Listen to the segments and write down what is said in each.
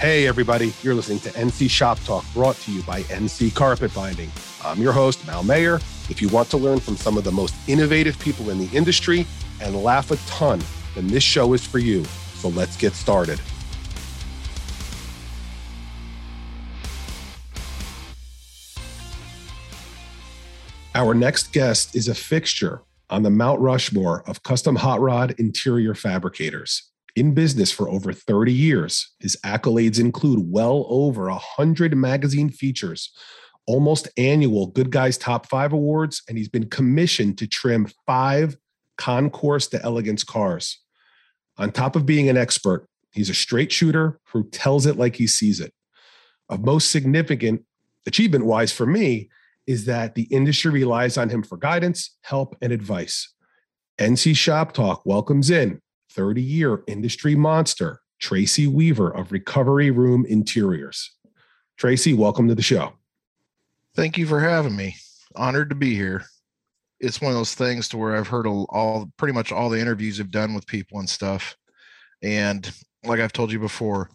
Hey, everybody, you're listening to NC Shop Talk brought to you by NC Carpet Binding. I'm your host, Mal Mayer. If you want to learn from some of the most innovative people in the industry and laugh a ton, then this show is for you. So let's get started. Our next guest is a fixture on the Mount Rushmore of custom hot rod interior fabricators. In business for over 30 years, his accolades include well over 100 magazine features, almost annual Good Guys Top 5 awards, and he's been commissioned to trim five Concours Elegance cars. On top of being an expert, he's a straight shooter who tells it like he sees it. Of most significant achievement wise for me is that the industry relies on him for guidance, help, and advice. NC Shop Talk welcomes in 30 year industry monster, Tracy Weaver of Recovery Room Interiors. Tracy, welcome to the show. Thank you for having me. Honored to be here. It's one of those things to where I've heard all pretty much all the interviews I've done with people and stuff. And like I've told you before,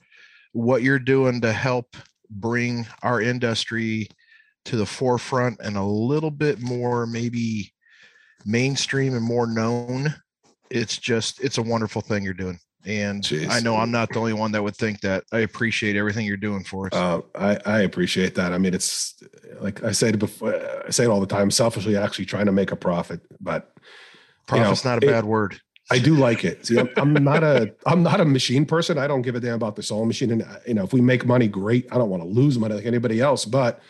what you're doing to help bring our industry to the forefront and a little bit more maybe mainstream and more known it's just it's a wonderful thing you're doing and Jeez. I know I'm not the only one that would think that. I appreciate everything you're doing for us. Uh, I, I appreciate that. I mean, it's like I say before, I say it all the time. Selfishly, actually trying to make a profit, but profit's you know, not a it, bad word. I do like it. See, I'm, I'm, not a I'm not a machine person. I don't give a damn about the sewing machine. And you know, if we make money, great. I don't want to lose money like anybody else, but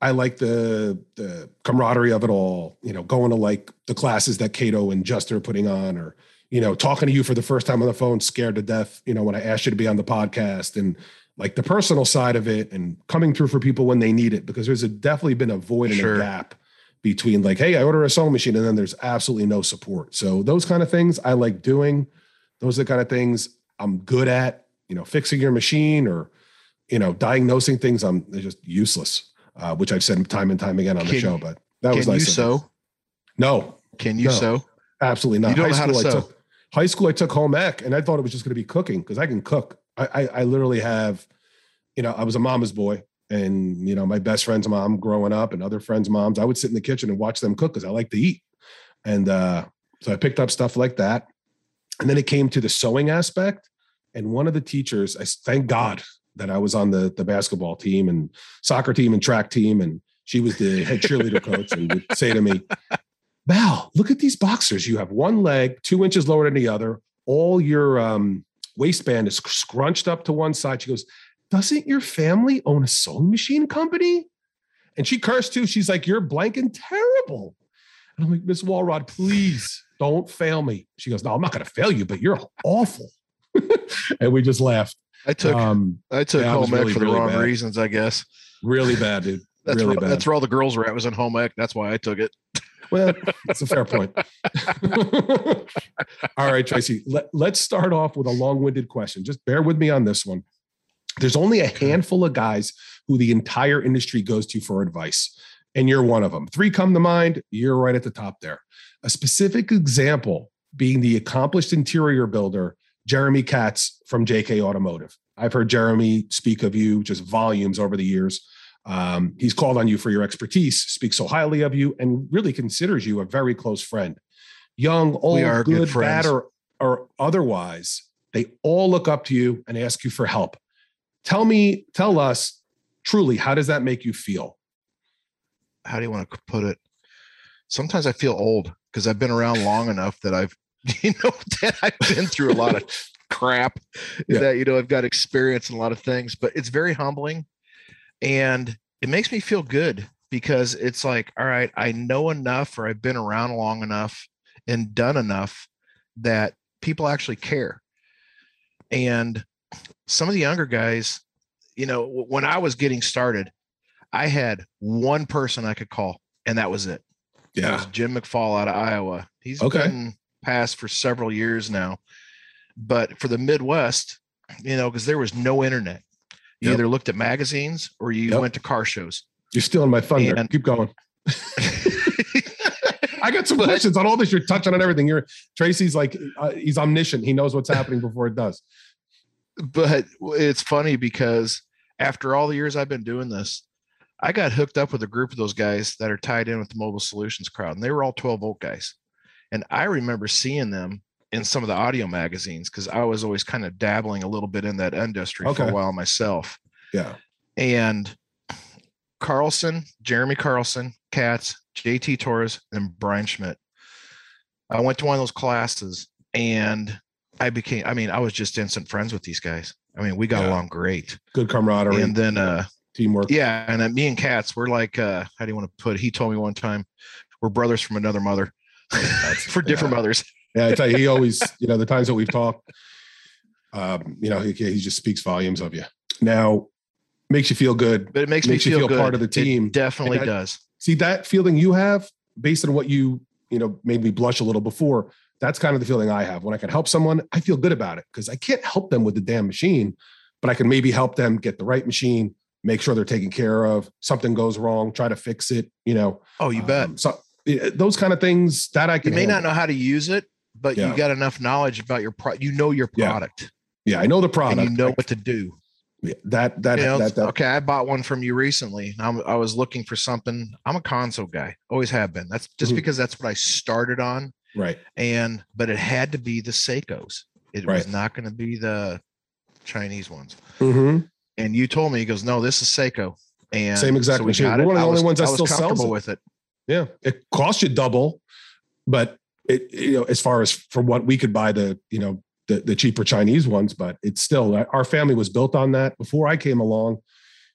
I like the the camaraderie of it all. You know, going to like the classes that Cato and Juster are putting on, or you know, talking to you for the first time on the phone, scared to death. You know, when I asked you to be on the podcast, and like the personal side of it, and coming through for people when they need it, because there's a, definitely been a void and sure. a gap between like, hey, I order a sewing machine, and then there's absolutely no support. So those kind of things I like doing. Those are the kind of things I'm good at. You know, fixing your machine or you know, diagnosing things. I'm just useless uh, which I've said time and time again on can, the show. But that was nice. Can you sew? No. Can you no, sew? Absolutely not. You don't high know how to sew. Took, high school, I took home ec, and I thought it was just going to be cooking because I can cook. I, I, I literally have, you know, I was a mama's boy, and you know, my best friend's mom growing up, and other friends' moms. I would sit in the kitchen and watch them cook because I like to eat, and uh, so I picked up stuff like that. And then it came to the sewing aspect, and one of the teachers, I thank God that I was on the the basketball team and soccer team and track team, and she was the head cheerleader coach, and would say to me, "Val, look at these boxers. You have one leg two inches lower than the other. All your um, waistband is scrunched up to one side." She goes, "Doesn't your family own a sewing machine company?" And she cursed too. She's like, "You're blank and terrible." And I'm like, Miss Walrod, please don't fail me. She goes, No, I'm not going to fail you, but you're awful. and we just laughed. I took um, I took yeah, home ec really, for the really wrong bad. reasons, I guess. Really bad, dude. That's really where, bad. That's where all the girls were at. Was in home ec. That's why I took it. Well, that's a fair point. all right, Tracy. Let, let's start off with a long-winded question. Just bear with me on this one. There's only a handful of guys who the entire industry goes to for advice, and you're one of them. Three come to mind. You're right at the top there. A specific example being the accomplished interior builder Jeremy Katz from JK Automotive. I've heard Jeremy speak of you just volumes over the years. Um, he's called on you for your expertise, speaks so highly of you, and really considers you a very close friend. Young, old, good, good bad, or, or otherwise, they all look up to you and ask you for help. Tell me, tell us truly, how does that make you feel? How do you want to put it? Sometimes I feel old because I've been around long enough that I've you know that I've been through a lot of crap yeah. that you know I've got experience in a lot of things, but it's very humbling and it makes me feel good because it's like, all right, I know enough or I've been around long enough and done enough that people actually care. And some of the younger guys, you know, when I was getting started, I had one person I could call, and that was it. Yeah, it was Jim McFall out of Iowa. He's okay. been passed for several years now. But for the Midwest, you know, because there was no internet. You yep. either looked at magazines or you yep. went to car shows. You're stealing my thunder. And, Keep going. I got some but, questions on all this. You're touching on everything. You're Tracy's like uh, he's omniscient. He knows what's happening before it does. but it's funny because after all the years I've been doing this, I got hooked up with a group of those guys that are tied in with the mobile solutions crowd, and they were all 12 volt guys. And I remember seeing them in some of the audio magazines because I was always kind of dabbling a little bit in that industry okay. for a while myself. Yeah. And Carlson, Jeremy Carlson, Katz, JT Torres, and Brian Schmidt. I went to one of those classes and I became, I mean, I was just instant friends with these guys. I mean, we got yeah. along great. Good camaraderie. And then uh teamwork. Yeah. And then me and Katz, we're like uh how do you want to put it? He told me one time, we're brothers from another mother. For different yeah. mothers. yeah, I tell you, he always, you know, the times that we've talked, um, you know, he, he just speaks volumes of you. Now, makes you feel good, but it makes, makes me feel, feel part of the team. It definitely I, does. See that feeling you have based on what you, you know, made me blush a little before. That's kind of the feeling I have when I can help someone. I feel good about it because I can't help them with the damn machine, but I can maybe help them get the right machine, make sure they're taken care of. Something goes wrong, try to fix it. You know. Oh, you um, bet. So those kind of things that I can. You may handle. not know how to use it, but yeah. you got enough knowledge about your product. You know your product. Yeah. yeah, I know the product. And you know what to do. Yeah, that that, you know, that, that, okay. I bought one from you recently. I'm, i was looking for something. I'm a console guy, always have been. That's just mm-hmm. because that's what I started on. Right. And but it had to be the Seikos. It right. was not going to be the Chinese ones. Mm-hmm. And you told me, he goes, "No, this is Seiko." And same exact so machine. One of the only ones that still sells it. with it. Yeah, it costs you double, but it you know as far as for what we could buy the you know the the cheaper Chinese ones, but it's still our family was built on that. Before I came along,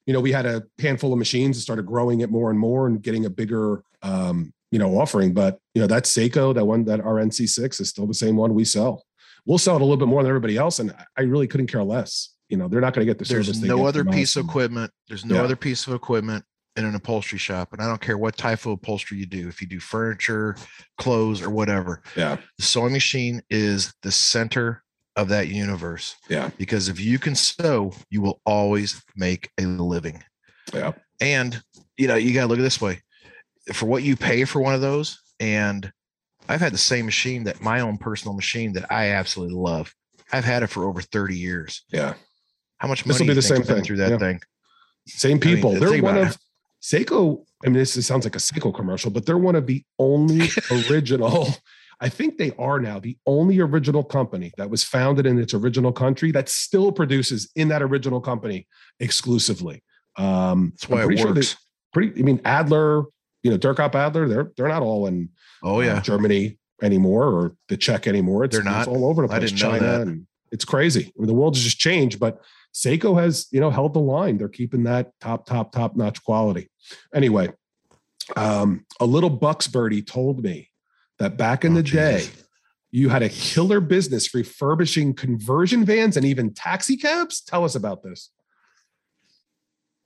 you know, we had a handful of machines and started growing it more and more and getting a bigger um, you know offering. But you know that Seiko, that one that our NC6 is still the same one we sell. We'll sell it a little bit more than everybody else, and I really couldn't care less. You know, they're not going to get the There's service. There's no other piece of equipment. There's no yeah. other piece of equipment in an upholstery shop, and I don't care what type of upholstery you do, if you do furniture, clothes, or whatever. Yeah. The sewing machine is the center of that universe. Yeah. Because if you can sew, you will always make a living. Yeah. And you know, you gotta look at this way. For what you pay for one of those, and I've had the same machine that my own personal machine that I absolutely love. I've had it for over 30 years. Yeah. How much money this will be the same thing through that yeah. thing? Same people. I mean, They're one of it. Seiko, I mean, this sounds like a Seiko commercial, but they're one of the only original. I think they are now the only original company that was founded in its original country that still produces in that original company exclusively. Um, That's why it works. Sure pretty, I mean, Adler, you know, Dürkopp Adler, they're they're not all in. Oh yeah, uh, Germany anymore or the Czech anymore. It's, they're not it's all over the place. China and it's crazy. I mean, the world has just changed, but Seiko has, you know, held the line. They're keeping that top, top, top notch quality. Anyway, um, a little Bucks birdie told me that back in oh, the day, you had a killer business refurbishing conversion vans and even taxi cabs. Tell us about this.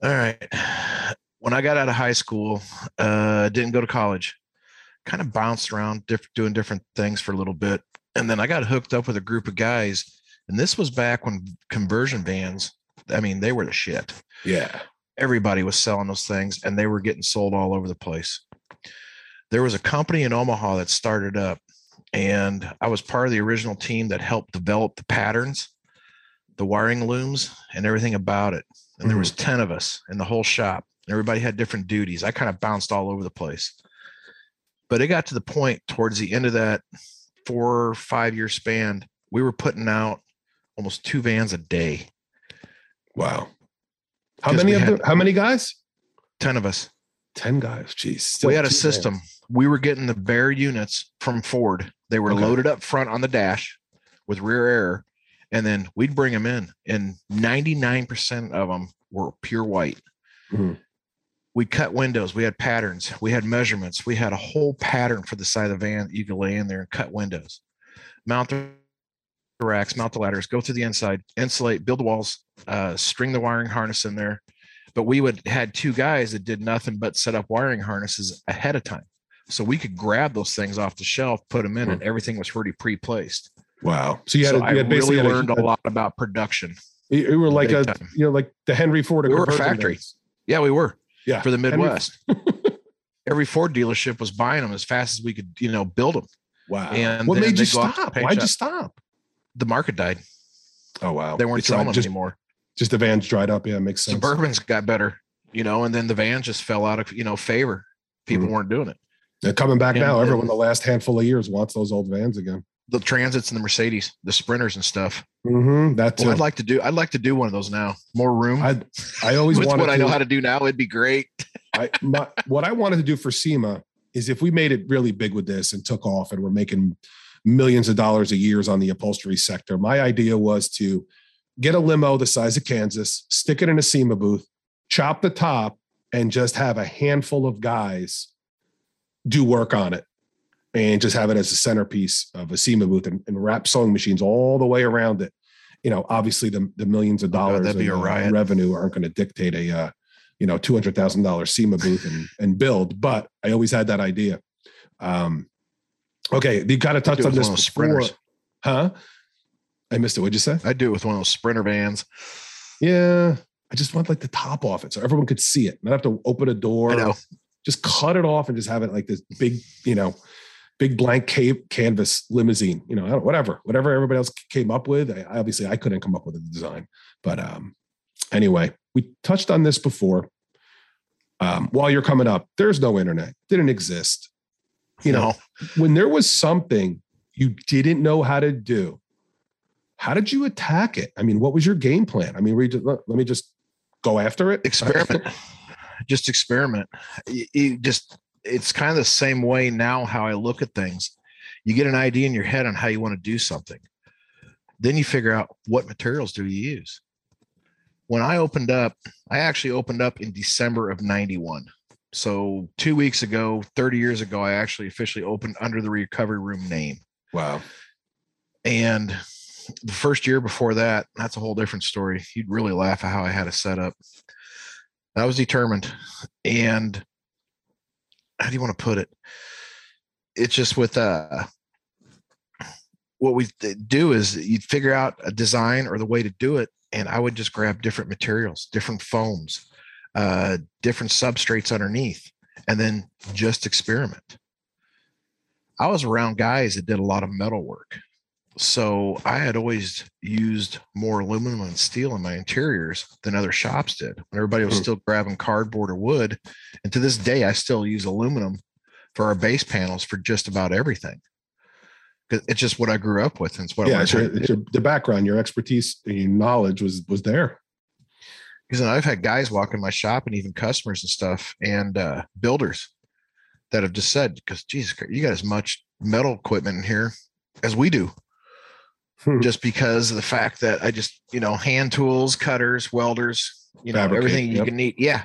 All right. When I got out of high school, uh, didn't go to college, kind of bounced around diff- doing different things for a little bit. And then I got hooked up with a group of guys and this was back when conversion vans, I mean, they were the shit. Yeah. Everybody was selling those things and they were getting sold all over the place. There was a company in Omaha that started up, and I was part of the original team that helped develop the patterns, the wiring looms, and everything about it. And mm-hmm. there was 10 of us in the whole shop. Everybody had different duties. I kind of bounced all over the place. But it got to the point towards the end of that four or five year span, we were putting out almost two vans a day. Wow. How many of them? How many guys? 10 of us. 10 guys. Jeez. We had a system. Vans. We were getting the bare units from Ford. They were okay. loaded up front on the dash with rear air. And then we'd bring them in, and 99% of them were pure white. Mm-hmm. We cut windows. We had patterns. We had measurements. We had a whole pattern for the side of the van that you could lay in there and cut windows. Mount the racks, mount the ladders, go through the inside, insulate, build the walls, uh, string the wiring harness in there. But we would had two guys that did nothing but set up wiring harnesses ahead of time, so we could grab those things off the shelf, put them in, mm-hmm. and everything was already pre-placed. Wow! So you had, so a, you had basically really learned a, a, lot about production. You were like a time. you know like the Henry Ford. We were a factory. Days. Yeah, we were. Yeah, for the Midwest. Every Ford dealership was buying them as fast as we could, you know, build them. Wow. And what made you stop? Why'd you stop? The market died. Oh wow. They weren't It's selling dried- them anymore. just the vans dried up. Yeah, makes sense. Suburbans got better, you know, and then the van just fell out of, you know, favor. People Mhm. weren't doing it. They're coming back Yeah, now. Everyone the last handful of years wants those old vans again. The transits and the Mercedes, the sprinters and stuff. Mm-hmm. That too. Well, I'd like to do. I'd like to do one of those now. More room. I I always With wanted what I know how to do now, it'd be great. I, my, what I wanted to do for SEMA is if we made it really big with this and took off and we're making millions of dollars a year on the upholstery sector, my idea was to get a limo the size of Kansas, stick it in a SEMA booth, chop the top, and just have a handful of guys do work on it and just have it as a centerpiece of a SEMA booth and, and wrap sewing machines all the way around it. You know, obviously the, the millions of Oh, God, dollars that'd be in, a uh, revenue aren't going to dictate a, uh, you know, two hundred thousand dollars SEMA booth and and build. But I always had that idea. Um, okay, you got to touch on this before, sprinters. huh? I missed it. What'd you say? I'd do it with one of those sprinter vans. Yeah, I just want like the top off it so everyone could see it. Not have to open a door. I know. Just cut it off and just have it like this big, you know, big blank ca- canvas limousine. You know, I don't, whatever, whatever everybody else came up with. I, obviously, I couldn't come up with a design, but um, anyway, we touched on this before. Um, while you're coming up, there's no internet. Didn't exist. You know, when there was something you didn't know how to do, how did you attack it? I mean, what was your game plan? I mean, were you just, let, let me just go after it. experiment. Just experiment. You, you just it's kind of the same way now how i look at things. You get an idea in your head on how you want to do something. Then you figure out what materials do you use. When i opened up i actually opened up in december of 91 so two weeks ago 30 years ago i actually officially opened under the recovery room name wow. and the first year before that, that's a whole different story. You'd really laugh at how I had it set up. I was determined. And how do you want to put it? It's just with uh what we do is you'd figure out a design or the way to do it. And I would just grab different materials, different foams, uh, different substrates underneath, and then just experiment. I was around guys that did a lot of metal work so I had always used more aluminum and steel in my interiors than other shops did. When everybody was Hmm. still grabbing cardboard or wood, and to this day, I still use aluminum for our base panels for just about everything. It's just what I grew up with, and it's what I Yeah, learned it's your, it's your, the background, your expertise, and your knowledge was was there. Because I've had guys walk in my shop and even customers and stuff, and uh, builders that have just said, "Because Jesus, Christ, you got as much metal equipment in here as we do." Hmm. just because of the fact that I just, you know, hand tools, cutters, welders, you know, Fabricate, everything you yep. can need. Yeah.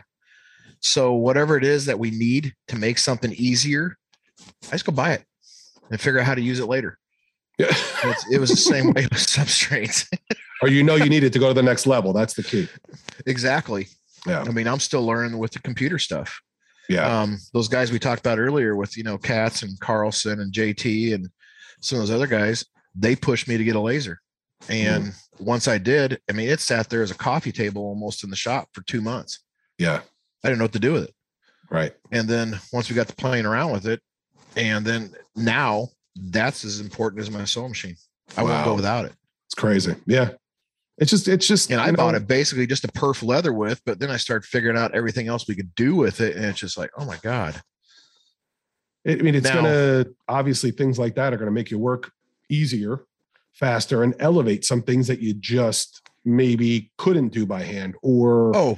So whatever it is that we need to make something easier, I just go buy it and figure out how to use it later. Yeah. It was the same way with substrates. or you know you needed to go to the next level. That's the key. exactly. Yeah. I mean, I'm still learning with the computer stuff. Yeah. Um, those guys we talked about earlier with, you know, Katz and Carlson and JT and some of those other guys, they pushed me to get a laser. And once I did, I mean, it sat there as a coffee table almost in the shop for two months. yeah. I didn't know what to do with it. Right. And then once we got to playing around with it, and then now that's as important as my sewing machine. I won't go without it. It's crazy. Yeah. It's just it's just And I know, bought it basically just a perf leather with, but then I started figuring out everything else we could do with it. And it's just like, oh my God. I mean, it's Now- gonna obviously things like that are gonna make your work easier, faster, and elevate some things that you just maybe couldn't do by hand or Oh,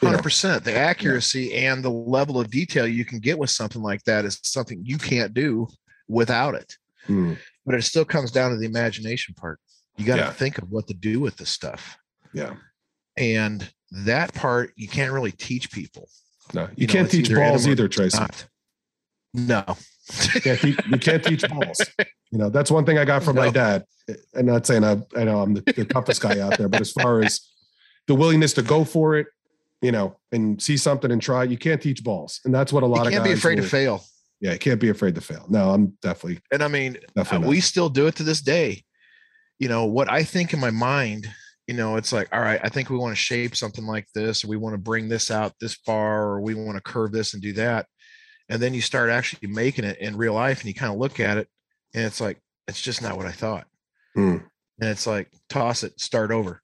You know. 100%. The accuracy and the level of detail you can get with something like that is something you can't do without it. Hmm, But it still comes down to the imagination part. You got to Yeah. think of what to do with this stuff. yeah. And that part you can't really teach people. No, you, You know, can't teach balls either, Tracy. Not. No. You can't, teach, you can't teach balls. You know, that's one thing I got from my dad. I'm not saying I, I know I'm the, the toughest guy out there, but as far as the willingness to go for it, you know, and see something and try, you can't teach balls. And that's what a lot You of can't be afraid to fail. Yeah, you can't be afraid to fail. No, I'm definitely, And I mean, we not. still do it to this day. You know, what I think in my mind, you know, it's like, all right, I think we want to shape something like this, or we want to bring this out this far, or we want to curve this and do that. And then you start actually making it in real life and you kind of look at it and it's like, it's just not what I thought. Hmm. and it's like toss it, start over.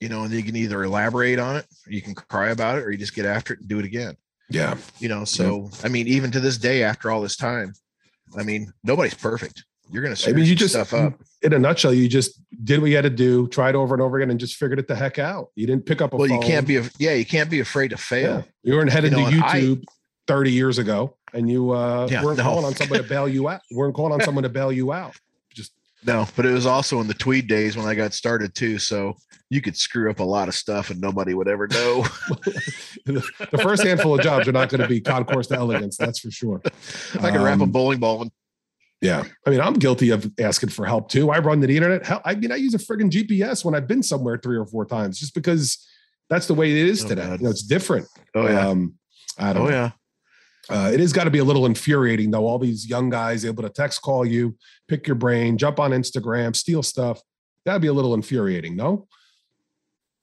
You know, and you can either elaborate on it, or you can cry about it, or you just get after it and do it again. Yeah. You know, so I mean, even to this day, after all this time, I mean, nobody's perfect. You're gonna I mean, you just stuff up. In a nutshell, you just did what you had to do, tried over and over again, and just figured it the heck out. You didn't pick up a well, phone. you can't be. Yeah, you can't be afraid to fail. Yeah. You weren't headed you know, to YouTube. I, 30 years ago and you uh, yeah, weren't no. calling on someone to bail you out. weren't calling on someone to bail you out. No, but it was also in the tweed days when I got started too. So you could screw up a lot of stuff and nobody would ever know. the first handful of jobs are not going to be Concours d'Elegance. That's for sure. I can um, wrap a um, bowling ball and yeah. I mean, I'm guilty of asking for help too. I run the internet. Hell, I mean, I use a friggin' GPS when I've been somewhere three or four times just because that's the way it is oh, today. You know, it's different. Oh, yeah. Um, I don't oh, know. yeah. Uh, it has got to be a little infuriating though. All these young guys able to text call you, pick your brain, jump on Instagram, steal stuff. That'd be a little infuriating, no?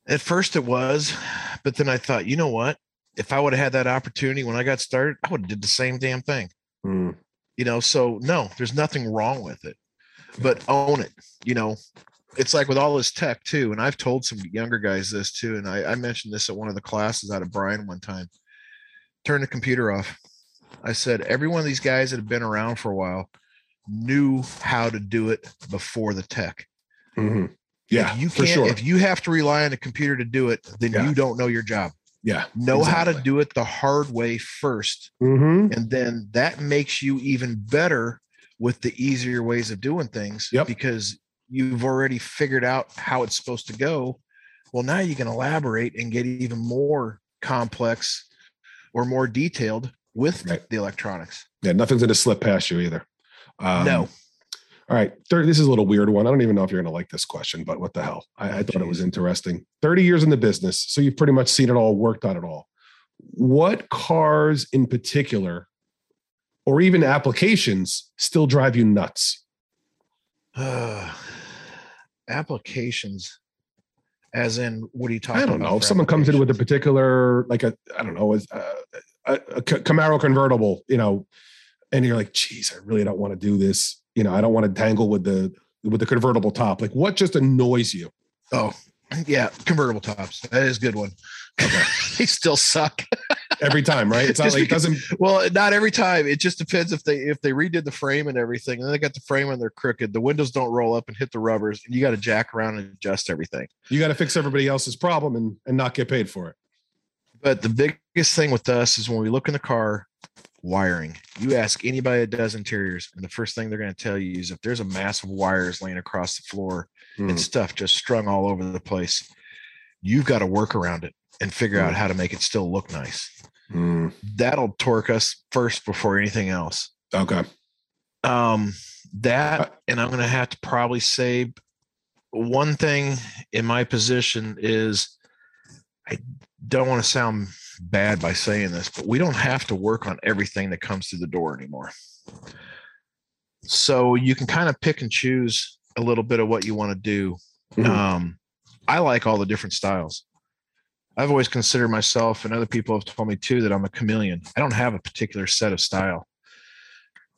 At first it was, but then I thought, you know what? If I would have had that opportunity when I got started, I would have did the same damn thing. Mm. You know, so no, there's nothing wrong with it, but own it. You know, it's like with all this tech too. And I've told some younger guys this too. And I, I mentioned this at one of the classes out of Brian one time. Turn the computer off I said every one of these guys that have been around for a while knew how to do it before the tech. Mm-hmm. Yeah, if you can't, sure. if you have to rely on a computer to do it, then yeah. you don't know your job. Yeah, know exactly. how to do it the hard way 1st mm-hmm. and then that makes you even better with the easier ways of doing things. Yep. because you've already figured out how it's supposed to go. Well, now you can elaborate and get even more complex or more detailed with right. the electronics. Yeah, nothing's going to slip past you either. Um, no. All right. 30, this is a little weird one. I don't even know if you're going to like this question, but what the hell? I, I thought it was interesting. 30 years in the business. So you've pretty much seen it all, worked on it all. What cars in particular, or even applications, still drive you nuts? Uh, applications as in what are you talking i don't know if someone comes in with a particular like a i don't know a, a, a camaro convertible you know and you're like geez i really don't want to do this you know i don't want to tangle with the with the convertible top like what just annoys you oh yeah convertible tops that is a good one okay. they still suck every time, right? It's not just like because, it doesn't. Well, not every time. It just depends if they if they redid the frame and everything, and then they got the frame and they're crooked. The windows don't roll up and hit the rubbers, and you got to jack around and adjust everything. You got to fix everybody else's problem and and not get paid for it. But the biggest thing with us is when we look in the car, wiring. You ask anybody that does interiors, and the first thing they're going to tell you is if there's a mass of wires laying across the floor mm. and hmm. stuff just strung all over the place, you've got to work around it and figure mm. out hmm. how to make it still look nice. Mm. That'll torque us first before anything else. Okay. Um, that, uh, and I'm going to have to probably say one thing in my position is I don't want to sound bad by saying this, but we don't have to work on everything that comes through the door anymore. So you can kind of pick and choose a little bit of what you want to do. Mm-hmm. Um, I like all the different styles. I've always considered myself, and other people have told me too, that I'm a chameleon. I don't have a particular set of style.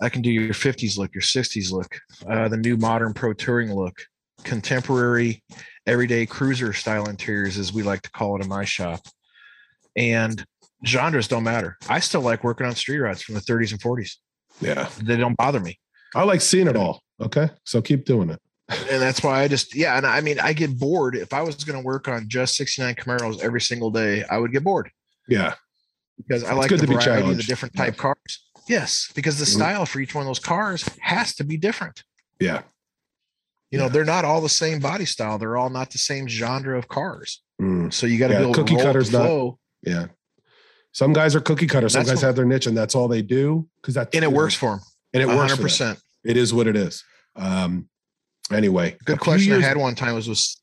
I can do your 50s look, your 60s look, uh, the new modern pro touring look, contemporary, everyday cruiser style interiors, as we like to call it in my shop. And genres don't matter. I still like working on street rods from the 30s and 40s. Yeah. They don't bother me. I like seeing it all. Okay. So keep doing it and that's why I just yeah, and I mean I get bored if I was going to work on just 69 Camaros every single day, I would get bored. Yeah. Because I like the variety of the different type yeah. cars. Yes, because the mm-hmm. style for each one of those cars has to be different. Yeah. You know, yeah. they're not all the same body style. They're all not the same genre of cars. Mm. So you got to yeah, be able cookie to cutters not, Yeah. Some guys are cookie cutters. Some guys what, have their niche and that's all they do because that and it works for them. And it 100%. works 100%. It is what it is. Um, Anyway, good question years- I had one time was with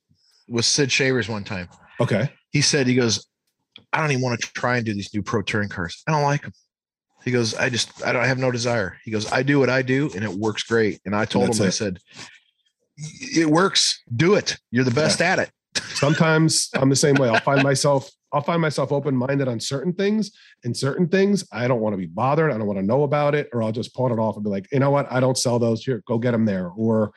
with Sid Chavers one time. Okay. He said he goes, I don't even want to try and do these new pro touring cars. I don't like them. He goes, I just I don't I have no desire. He goes, I do what I do and it works great. And I told him, it. I said, it works. Do it. You're the best yeah. at it. Sometimes I'm the same way. I'll find myself I'll find myself open minded on certain things and certain things. I don't want to be bothered. I don't want to know about it, or I'll just pawn it off and be like, you know what? I don't sell those. Here, go get them there. Or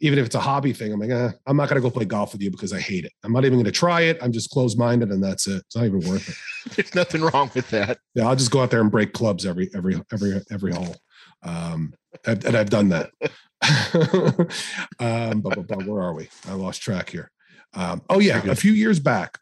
even if it's a hobby thing, I'm like, eh, I'm not going to go play golf with you because I hate it. I'm not even going to try it. I'm just closed minded, and that's it. It's not even worth it. There's nothing wrong with that. Yeah, I'll just go out there and break clubs every every every every hole. Um, and I've done that. um, where are we? I lost track here. Um, oh yeah, a few years back,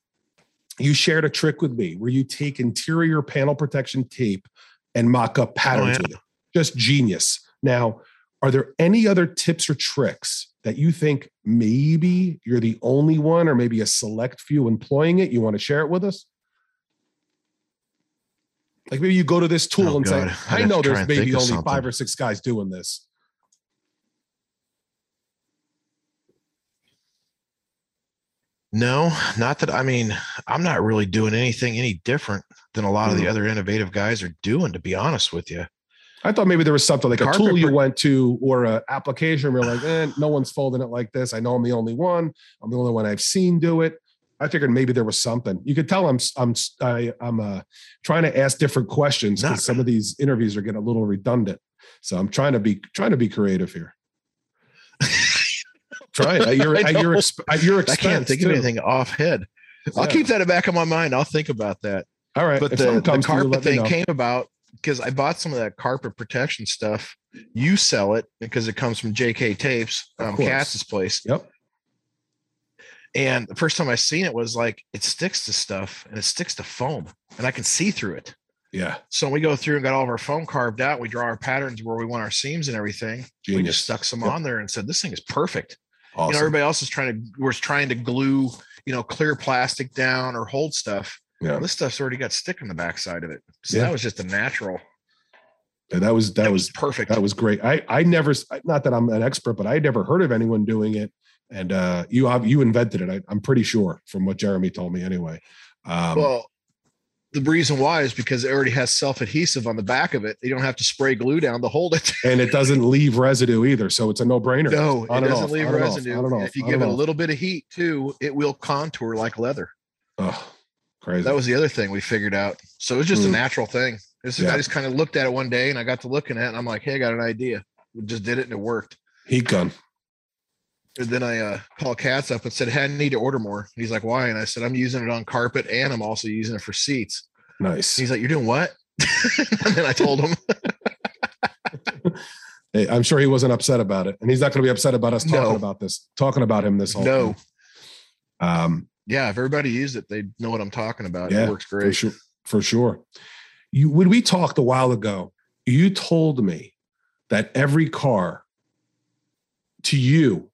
you shared a trick with me where you take interior panel protection tape and mock up patterns oh, yeah. with it. Just genius. Now, are there any other tips or tricks that you think maybe you're the only one or maybe a select few employing it? You want to share it with us? Like maybe you go to this tool oh, and God. say, I know there's maybe only five or six guys doing this. No, not that I mean, I'm not really doing anything any different than a lot mm. of the hmm. other innovative guys are doing, to be honest with you. I thought maybe there was something like Carpet a tool you went to or an application where like, eh, no one's folding it like this. I know I'm the only one. I'm the only one I've seen do it. I figured maybe there was something. You could tell I'm I'm I, am i am uh, trying to ask different questions because some of these interviews are getting a little redundant. So I'm trying to be trying to be creative here. Try it. You're, at your, at your expense. I can't think too. of anything off head. I'll keep that in back of my mind. I'll think about that. All right. But the, the carpet thing came about because I bought some of that carpet protection stuff. You sell it because it comes from JK Tapes, um, Katz's place. Yep. And the first time I seen it was like it sticks to stuff and it sticks to foam, and I can see through it. Yeah. So we go through and got all of our foam carved out. We draw our patterns where we want our seams and everything. Genius. We just stuck some yep. on there and said, "This thing is perfect." Awesome. You know, everybody else is trying to was trying to glue, you know, clear plastic down or hold stuff. Yeah. This stuff's already got stick on the backside of it. So yeah. that was just a natural. Yeah, that was that, that was, was perfect. That was great. I I never not that I'm an expert, but I never heard of anyone doing it and uh, you have you invented it. I, am pretty sure from what Jeremy told me anyway. Um, well, the reason why is because it already has self adhesive on the back of it. You don't have to spray glue down to hold it, and it doesn't leave residue either. So it's a no brainer. No, it doesn't leave residue. If you give it a little bit of heat too, it will contour like leather. Oh, crazy! That was the other thing we figured out. So it's just mm. a natural thing. This yeah. I just kind of looked at it one day, and I got to looking at it, and I'm like, "Hey, I got an idea." We just did it, and it worked. Heat gun. And then I uh, called Katz up and said, "Hey, I need to order more." He's like, "Why?" And I said, "I'm using it on carpet and I'm also using it for seats." Nice. He's like, "You're doing what?" and then I told him. hey, I'm sure he wasn't upset about it, and he's not going to be upset about us talking no. about this, talking about him this whole. No. Um. Yeah, if everybody used it, they know what I'm talking about. Yeah, it works great. For sure. For sure. You when we talked a while ago, you told me that every car to you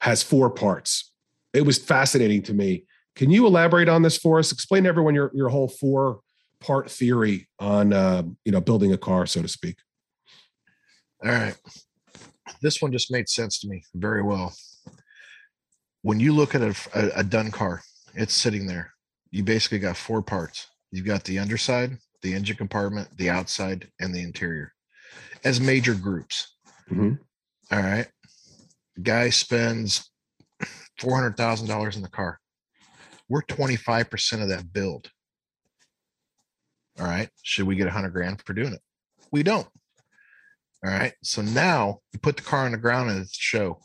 has four parts. It was fascinating to me. Can you elaborate on this for us? Explain to everyone your, your whole four part theory on uh, you know building a car, so to speak. All right. This one just made sense to me very well. When you look at a, a, a done car, it's sitting there. You basically got four parts. You've got the underside, the engine compartment, the outside, and the interior as major groups. Mm-hmm. All right guy spends four hundred thousand dollars in the car. We're twenty five percent of that build. All right. Should we get a hundred grand for doing it? We don't. All right. So now you put the car on the ground and it's show.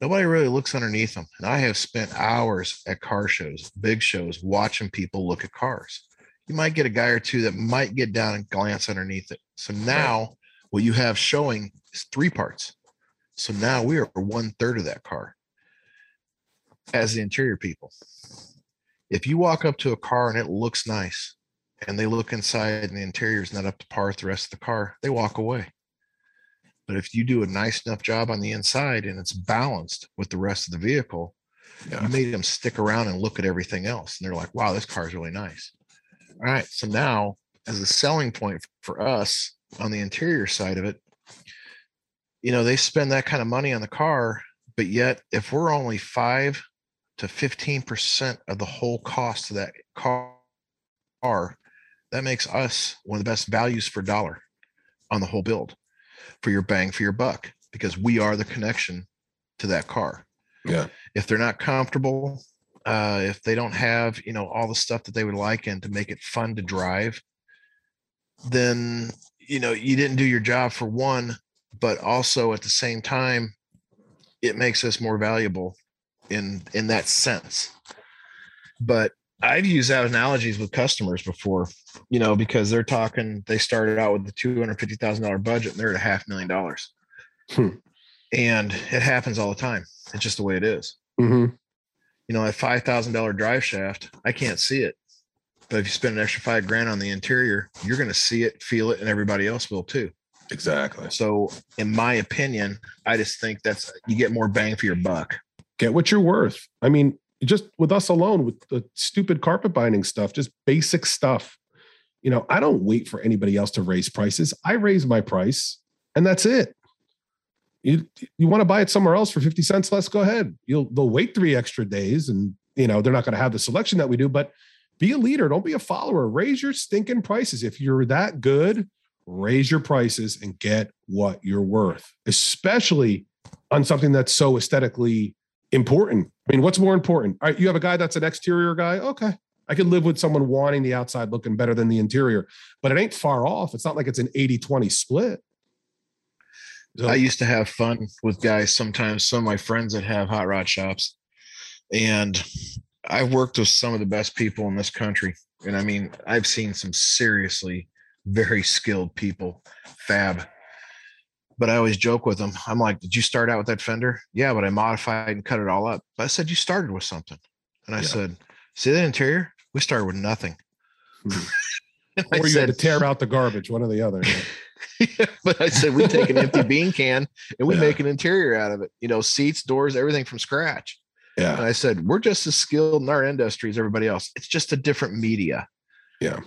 Nobody really looks underneath them. And I have spent hours at car shows, big shows, watching people look at cars. You might get a guy or two that might get down and glance underneath it. So now what you have showing is three parts so now we are one third of that car as the interior people. If you walk up to a car and it looks nice and they look inside and the interior is not up to par with the rest of the car, they walk away. But if you do a nice enough job on the inside and it's balanced with the rest of the vehicle, yeah. you made them stick around and look at everything else. And they're like, wow, this car is really nice. All right. So now, as a selling point for us on the interior side of it, you know, they spend that kind of money on the car, but yet if we're only five to 15% of the whole cost of that car, that makes us one of the best values for dollar on the whole build for your bang for your buck because we are the connection to that car. Yeah. If they're not comfortable, uh, if they don't have, you know, all the stuff that they would like and to make it fun to drive, then, you know, you didn't do your job for one, but also at the same time, it makes us more valuable in in that sense. But I've used that analogies with customers before, you know, because they're talking, they started out with the $250,000 budget and they're at a half million dollars. Hmm. And it happens all the time. It's just the way it is. Mm-hmm. You know, a $5,000 drive shaft, I can't see it. But if you spend an extra five grand on the interior, you're going to see it, feel it, and everybody else will too. Exactly. So, in my opinion, I just think that's you get more bang for your buck. Get what you're worth. I mean, just with us alone with the stupid carpet binding stuff, just basic stuff. You know, I don't wait for anybody else to raise prices. I raise my price and that's it. You you want to buy it somewhere else for 50 cents less, go ahead. You'll they'll wait three extra days and you know they're not going to have the selection that we do, but be a leader, don't be a follower. Raise your stinking prices. If you're that good, raise your prices and get what you're worth, especially on something that's so aesthetically important. I mean, what's more important? All right, you have a guy that's an exterior guy. Okay. I could live with someone wanting the outside looking better than the interior, but it ain't far off. It's not like it's an 80 20 split. So, I used to have fun with guys sometimes, some of my friends that have hot rod shops. And I've worked with some of the best people in this country. And I mean, I've seen some seriously very skilled people fab but I always joke with them. I'm like, did you start out with that fender? Yeah, but I modified and cut it all up. But I said, you started with something. And I yeah. said, see that interior? We started with nothing. Hmm. or you said, had to tear out the garbage, one or the other. yeah, but I said, we take an empty bean can and we yeah. make an interior out of it, you know, seats, doors, everything from scratch. Yeah. And I said, we're just as skilled in our industry as everybody else. It's just a different media. Yeah.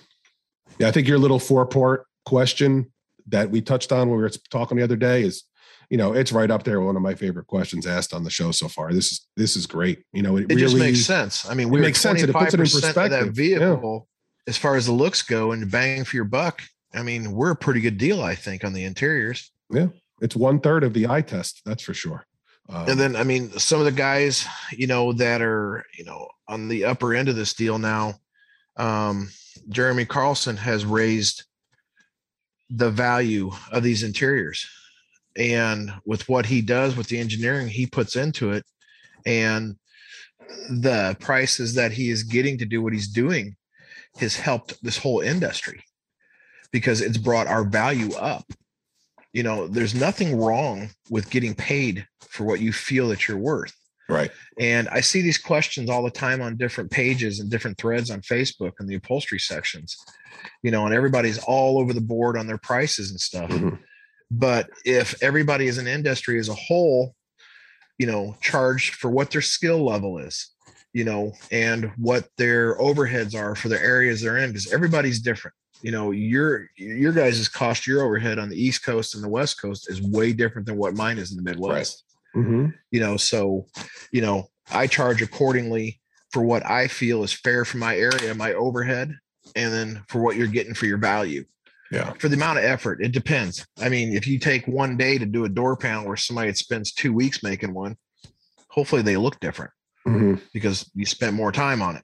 Yeah. I think your little four port question that we touched on when we were talking the other day is you know it's right up there one of my favorite questions asked on the show so far. This is this is great. You know it, it really, just makes sense. I mean we makes sense it puts it in perspective that vehicle yeah. as far as the looks go and bang for your buck. I mean we're a pretty good deal i think on the interiors. Yeah it's one third of the eye test that's for sure. Um, and then i mean some of the guys you know that are you know on the upper end of this deal now um jeremy carlson has raised the value of these interiors. And with what he does with the engineering he puts into it and the prices that he is getting to do what he's doing has helped this whole industry because it's brought our value up. You know there's nothing wrong with getting paid for what you feel that you're worth right and i see these questions all the time on different pages and different threads on facebook and the upholstery sections you know, and everybody's all over the board on their prices and stuff. Mm-hmm. But if everybody as an industry as a whole, you know, charged for what their skill level is, you know, and what their overheads are for the areas they're in, because everybody's different. You know, your your guys' cost your overhead on the East Coast and the West Coast is way different than what mine is in the Midwest. Right. Mm-hmm. You know, so you know, I charge accordingly for what I feel is fair for my area, my overhead, and then for what you're getting for your value. Yeah. For the amount of effort, it depends. I mean, if you take one day to do a door panel where somebody spends two weeks making one, hopefully they look different mm-hmm. because you spent more time on it.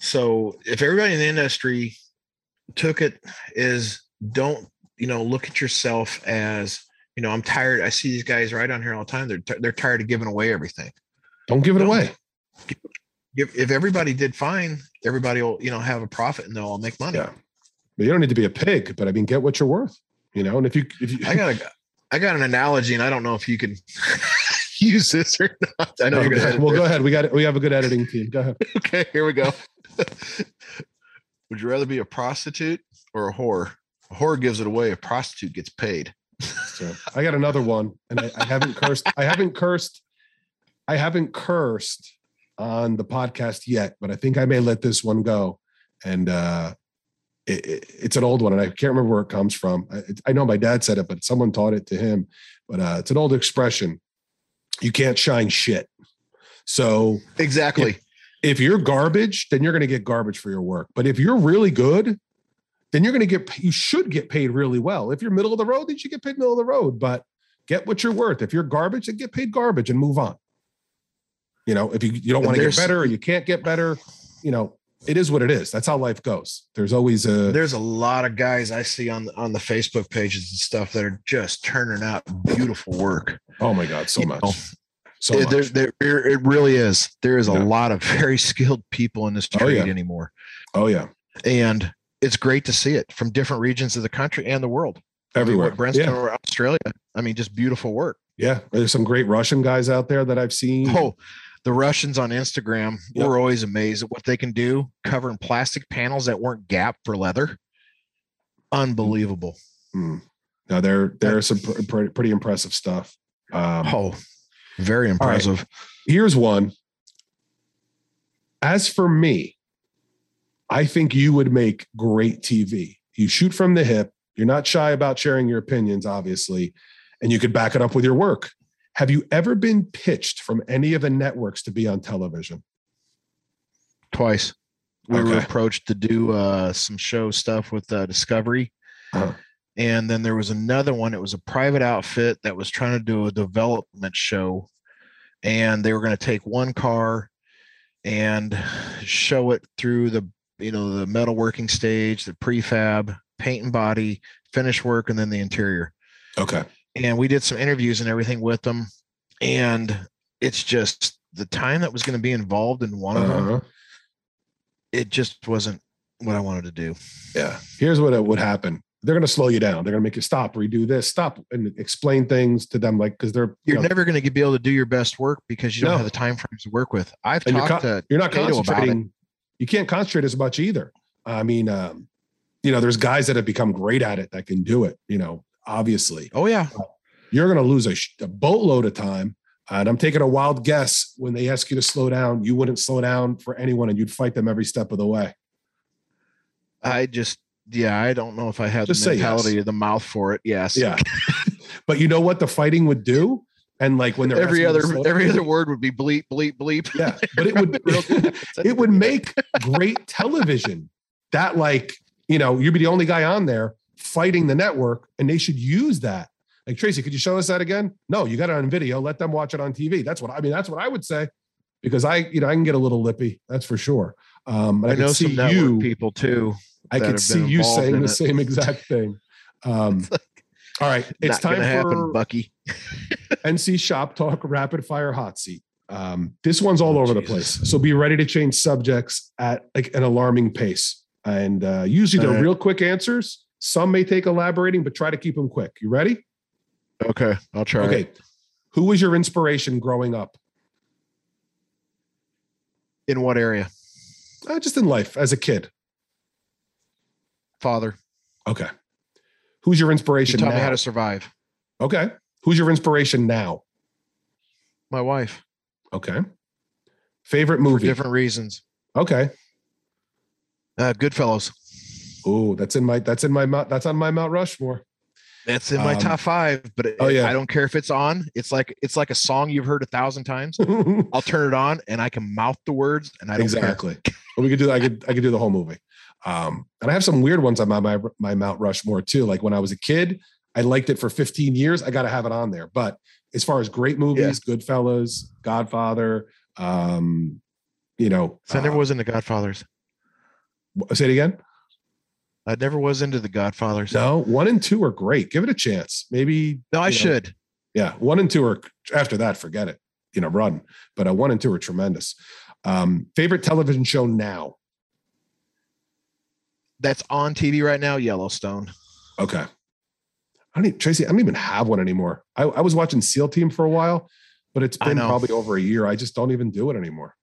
So if everybody in the industry took it is don't, you know, look at yourself as, you know, I'm tired. I see these guys right on here all the time. They're, they're tired of giving away everything. Don't give it don't, away if, if everybody did fine, everybody will, you know, have a profit and they'll all make money. Yeah. But you don't need to be a pig, but I mean, get what you're worth, you know? And if you, if you, I got a, I got an analogy and I don't know if you can use this or not. I know you're going to, well, go ahead. We got it. We have a good editing team. Go ahead. okay. Here we go. Would you rather be a prostitute or a whore? A whore gives it away. A prostitute gets paid. So I got another one and I, I haven't cursed. I haven't cursed. I haven't cursed on the podcast yet, but I think I may let this one go. And uh, it, it, it's an old one, and I can't remember where it comes from. I, I, know my dad said it, but someone taught it to him. But uh, it's an old expression: "You can't shine shit." So exactly. If, if you're garbage, then you're going to get garbage for your work. But if you're really good, then you're going to get you should get paid really well. If you're middle of the road, then you get paid middle of the road. But get what you're worth. If you're garbage, then get paid garbage and move on. You know, if you, you don't want to get better or you can't get better, you know, it is what it is. That's how life goes. There's always a there's a lot of guys I see on the, on the Facebook pages and stuff that are just turning out beautiful work. Oh my god, so you much. Know, so it, much. There, there, it really is. There is a yeah. lot of very skilled people in this trade oh, yeah. anymore. Oh yeah, and it's great to see it from different regions of the country and the world. Everywhere, I mean, yeah. or Australia. I mean, just beautiful work. Yeah, there's some great Russian guys out there that I've seen. Oh, the Russians on Instagram, yep. we're always amazed at what they can do covering plastic panels that weren't gap for leather. Unbelievable. Mm. Now there there's some pr- pretty impressive stuff. Um, oh, very impressive. Right. Here's one. As for me, I think you would make great TV. You shoot from the hip. You're not shy about sharing your opinions, obviously, and you could back it up with your work. Have you ever been pitched from any of the networks to be on television? Twice. We okay. were approached to do uh, some show stuff with uh, Discovery. Uh-huh. And then there was another one. It was a private outfit that was trying to do a development show. And they were going to take one car and show it through the, you know, the metalworking stage, the prefab, paint and body, finish work, and then the interior. Okay. And we did some interviews and everything with them and it's just the time that was going to be involved in one of uh-huh. them it just wasn't what i wanted to do. Yeah. Here's what would happen they're going to slow you down. They're going to make you stop redo this stop and explain things to them like because they're you are never going to be able to do your best work because you don't no. have the time frames to work with. I've and talked you're, to you're not concentrating you can't concentrate as much either i mean um, you know there's guys that have become great at it that can do it you know obviously. Oh yeah. You're going to lose a, a, boatload of time. And I'm taking a wild guess when they ask you to slow down, you wouldn't slow down for anyone and you'd fight them every step of the way. I just, yeah, I don't know if I have just the mentality yes. of the mouth for it. Yes. Yeah. but you know what the fighting would do? And like when they're every other every other word would be bleep bleep bleep. Yeah, but it would it would make great television. That like you know you'd be the only guy on there, fighting the network, and they should use that. Like Tracy, could you show us that again? No, you got it on video. Let them watch it on TV. That's what I mean. That's what I would say, because I, you know, I can get a little lippy. That's for sure. Um, I, I know some network you, people too. I could see you saying the it. same exact thing. Um, like, all right, it's time for happen, Bucky. NC Shop Talk Rapid Fire Hot Seat. Um, this one's all oh, over Jesus. the place, so be ready to change subjects at like an alarming pace. And uh, usually they're right. real quick answers. Some may take elaborating, but try to keep them quick. You ready? Okay, I'll try. Okay. Who was your inspiration growing up? In what area? Uh, just in life as a kid. Father. Okay. Who's your inspiration? He taught now? me how to survive. Okay. Who's your inspiration now? My wife. Okay. Favorite movie? For different reasons. Okay. Uh, Goodfellas. Oh, that's in my that's in my that's on my Mount Rushmore. That's in my um, top five, but it, oh yeah, I don't care if it's on. It's like it's like a song you've heard a thousand times. I'll turn it on and I can mouth the words, and I don't exactly. well, we could do. I could I could do the whole movie. Um, and I have some weird ones on my, my my Mount Rushmore too. Like when I was a kid, I liked it for 15 years. I got to have it on there. But as far as great movies, yeah. Goodfellas, Godfather, um, you know, so I never uh, was into Godfathers. Say it again. I never was into the Godfathers. No, one and two are great. Give it a chance. Maybe. No, I know, should. Yeah, one and two are after that. Forget it. You know, run. But uh, one and two are tremendous. Um, favorite television show now? That's on TV right now. Yellowstone. Okay. I don't even, Tracy. I don't even have one anymore. I, I was watching SEAL Team for a while, but it's been probably over a year. I just don't even do it anymore.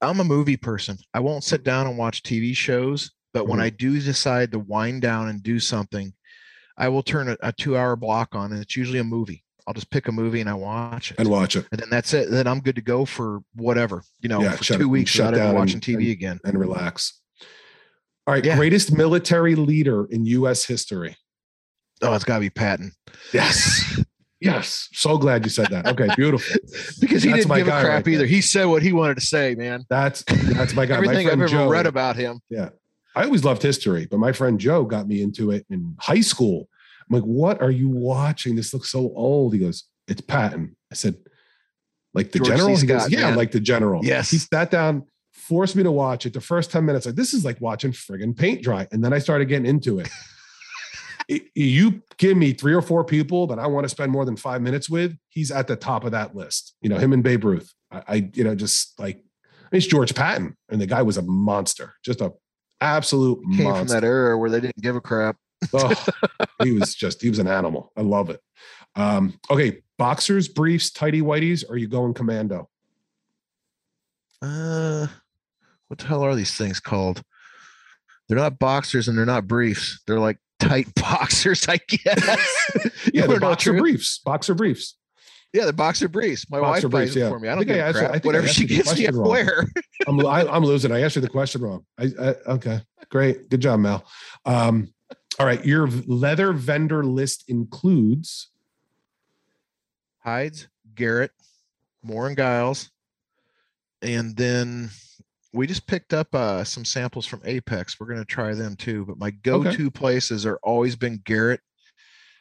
I'm a movie person. I won't sit down and watch TV shows but mm-hmm. when I do decide to wind down and do something, I will turn a, a two hour block on, and it's usually a movie. I'll just pick a movie and I watch it and watch it, and then that's it. Then I'm good to go for whatever you know, yeah, for two weeks shut down watching TV and, again and relax. All right, yeah. greatest military leader in U.S. history. Oh, it's got to be Patton. Yes. Yes. So glad you said that. Okay, beautiful. because he that's didn't give a crap right either. There. He said what he wanted to say, man. That's that's my guy. Everything my I've ever Joe, read about him. Yeah. I always loved history, but my friend Joe got me into it in high school. I'm like, what are you watching? This looks so old. He goes, it's Patton. I said, like the George general? he goes, yeah, man. like the general. Yes. He sat down forced me to watch it. The first 10 minutes, like this is like watching friggin' paint dry. And then I started getting into it. it you give me three or four people that I want to spend more than five minutes with, he's at the top of that list. You know, him and Babe Ruth. I, I you know, just like I mean, it's George Patton, and the guy was a monster, just a absolute Came monster. from that era where they didn't give a crap. oh, he was just he was an animal. I love it. Um, okay, boxers, briefs, tighty whiteys. Are you going commando? Uh, what the hell are these things called? They're not boxers and they're not briefs. They're like tight boxers, I guess. yeah, the know, boxer true. briefs. Boxer briefs. yeah, they're boxer briefs. My Boxer wife buys briefs, them yeah. for me. I I don't think give I I crap. I Whatever asked she gives me, I wear. I'm, I, I'm losing. I answered the question wrong. I, I okay, great, good job, Mel. Um, all right, your leather vendor list includes Hides, Garrett, Moore and Giles, and then we just picked up uh, some samples from Apex. We're gonna try them too. But my go-to places are always been Garrett,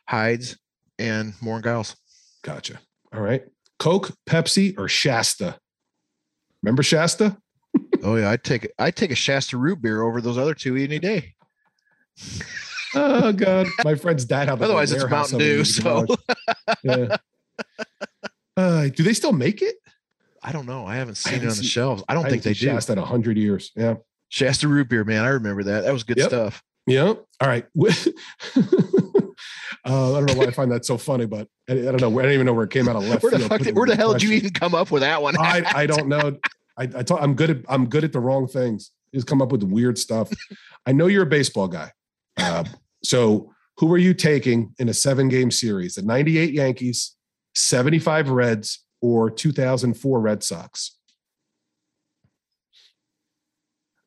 Hides, and Moore and Giles. gotcha. All right, Coke, Pepsi, or Shasta. Remember Shasta? Oh yeah, I'd take I'd take a Shasta root beer over those other two any day. Oh God, my friend's dad had Otherwise, it's Mountain of them in Dew. So yeah. Uh, do they still make it? I don't know. I haven't seen haven't it on the seen- shelves. I don't I think they do. Shasta in hundred years. Yeah. Shasta root beer, man. I remember that. That was good Yep. stuff. Yeah. All right. uh, I don't know why I find that so funny, but I, I don't know. I don't even know where it came out of left Where the? Did, where the hell did you even come up with that one? I, I don't know. I, I told, I'm good at I'm good at the wrong things. Just come up with weird stuff. I know you're a baseball guy. Uh, so who are you taking in a seven game series? The 98 Yankees, 75 Reds, or 2004 Red Sox?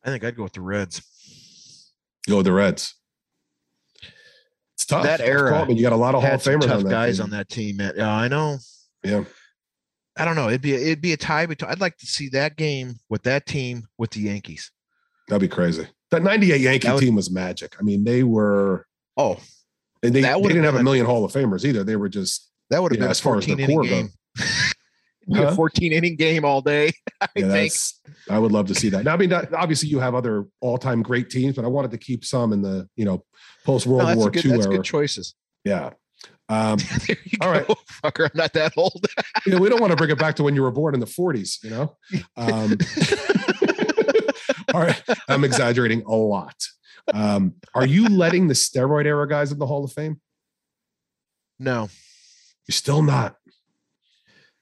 I think I'd go with the Reds. Go with the Reds. It's tough. That era call, but you got a lot of Hall of Famers tough on that guys team. on that team, man. Yeah, I know. Yeah. I don't know. It'd be it'd be a tie between. I'd like to see that game with that team with the Yankees. That'd be crazy. That 98 Yankee That would- team was magic. I mean, they were, Oh, and they, they didn't have been a million Hall of Famers either. They were just, that would have you know, been as far as the core game. go. It'd be Huh? a 14 inning game all day. I Yeah, think. I would love to see that. Now, I mean, that, obviously you have other all time great teams, but I wanted to keep some in the, you know, post World that's War good, II that's era. good choices. Yeah. Um, All right. fucker. I'm not that old. you know, we don't want to bring it back to when you were born in the 40s, you know? Um, all right. I'm exaggerating a lot. Um, are you letting the steroid era guys in the Hall of Fame? no, You're still not.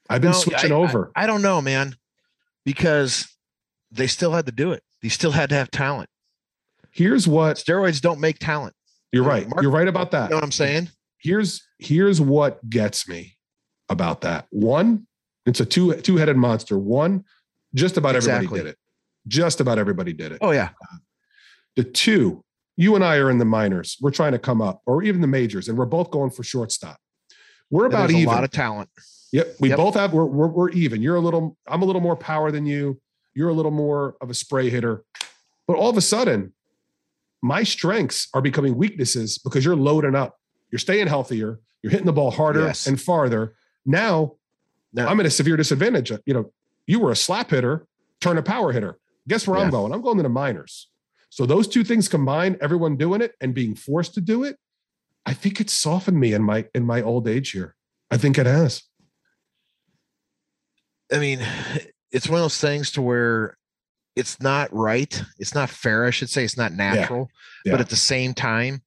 I've been No, switching I- over. I don't know, man, because they still had to do it. They still had to have talent. Here's what Steroids don't make talent. you're Uh, right. Mark- You're right about that. You know what I'm saying? Here's here's what gets me about that. One, it's a two two-headed monster. One, just about everybody did it. Just about everybody did it. Oh yeah, The two, you and I are in the minors. We're trying to come up, or even the majors, and we're both going for shortstop. We're about even. a lot of talent. Yep. We Yep. both have, we're, we're, we're even. You're a little, I'm a little more power than you. You're a little more of a spray hitter. But all of a sudden, my strengths are becoming weaknesses because you're loading up. You're staying healthier. You're hitting the ball harder Yes. and farther. Now, No. I'm at a severe disadvantage. You know, you were a slap hitter, turn a power hitter. Guess where I'm going? I'm going to the minors. So those two things combined, everyone doing it and being forced to do it, I think it's softened me in my in my old age here. I think it has. I mean, it's one of those things to where it's not right. It's not fair. I should say it's not natural. Yeah. But at the same time,